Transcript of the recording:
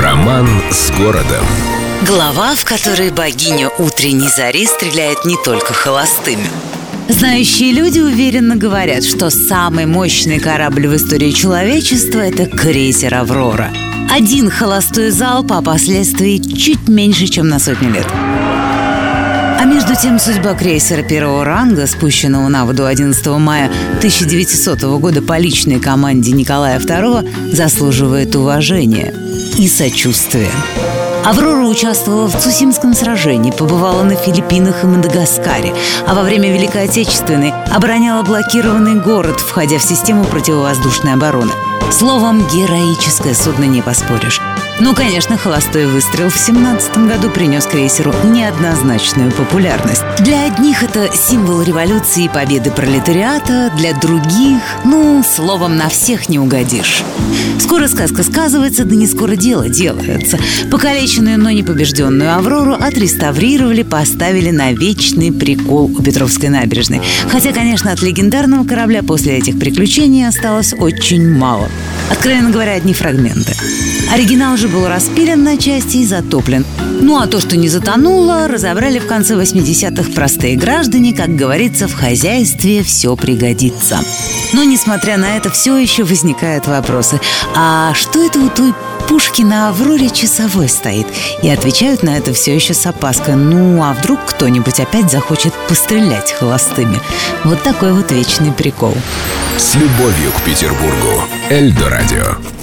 Роман с городом. Глава, в которой богиня утренней зари стреляет не только холостыми. Знающие люди уверенно говорят, что самый мощный корабль в истории человечества – это крейсер «Аврора». Один холостой залп, а последствий чуть меньше, чем на сотню лет. Между тем судьба крейсера первого ранга, спущенного на воду 11 мая 1900 года по личной команде Николая II, заслуживает уважения и сочувствия. Аврора участвовала в Цусимском сражении, побывала на Филиппинах и Мадагаскаре, а во время Великой Отечественной обороняла блокированный город, входя в систему противовоздушной обороны. Словом, героическое судно не поспоришь. Ну, конечно, холостой выстрел в 17 году принес крейсеру неоднозначную популярность. Для одних это символ революции и победы пролетариата, для других, ну, словом, на всех не угодишь. Скоро сказка сказывается, да не скоро дело делается. Покалеченную, но не побежденную Аврору отреставрировали, поставили на вечный прикол у Петровской набережной. Хотя, конечно, от легендарного корабля после этих приключений осталось очень мало. Откровенно говоря, одни фрагменты. Оригинал же был распилен на части и затоплен. Ну а то, что не затонуло, разобрали в конце 80-х простые граждане, как говорится, в хозяйстве все пригодится. Но, несмотря на это, все еще возникают вопросы. А что это у той пушки на Авроре часовой стоит? И отвечают на это все еще с опаской. Ну, а вдруг кто-нибудь опять захочет пострелять холостыми? Вот такой вот вечный прикол. С любовью к Петербургу. Эльдо радио.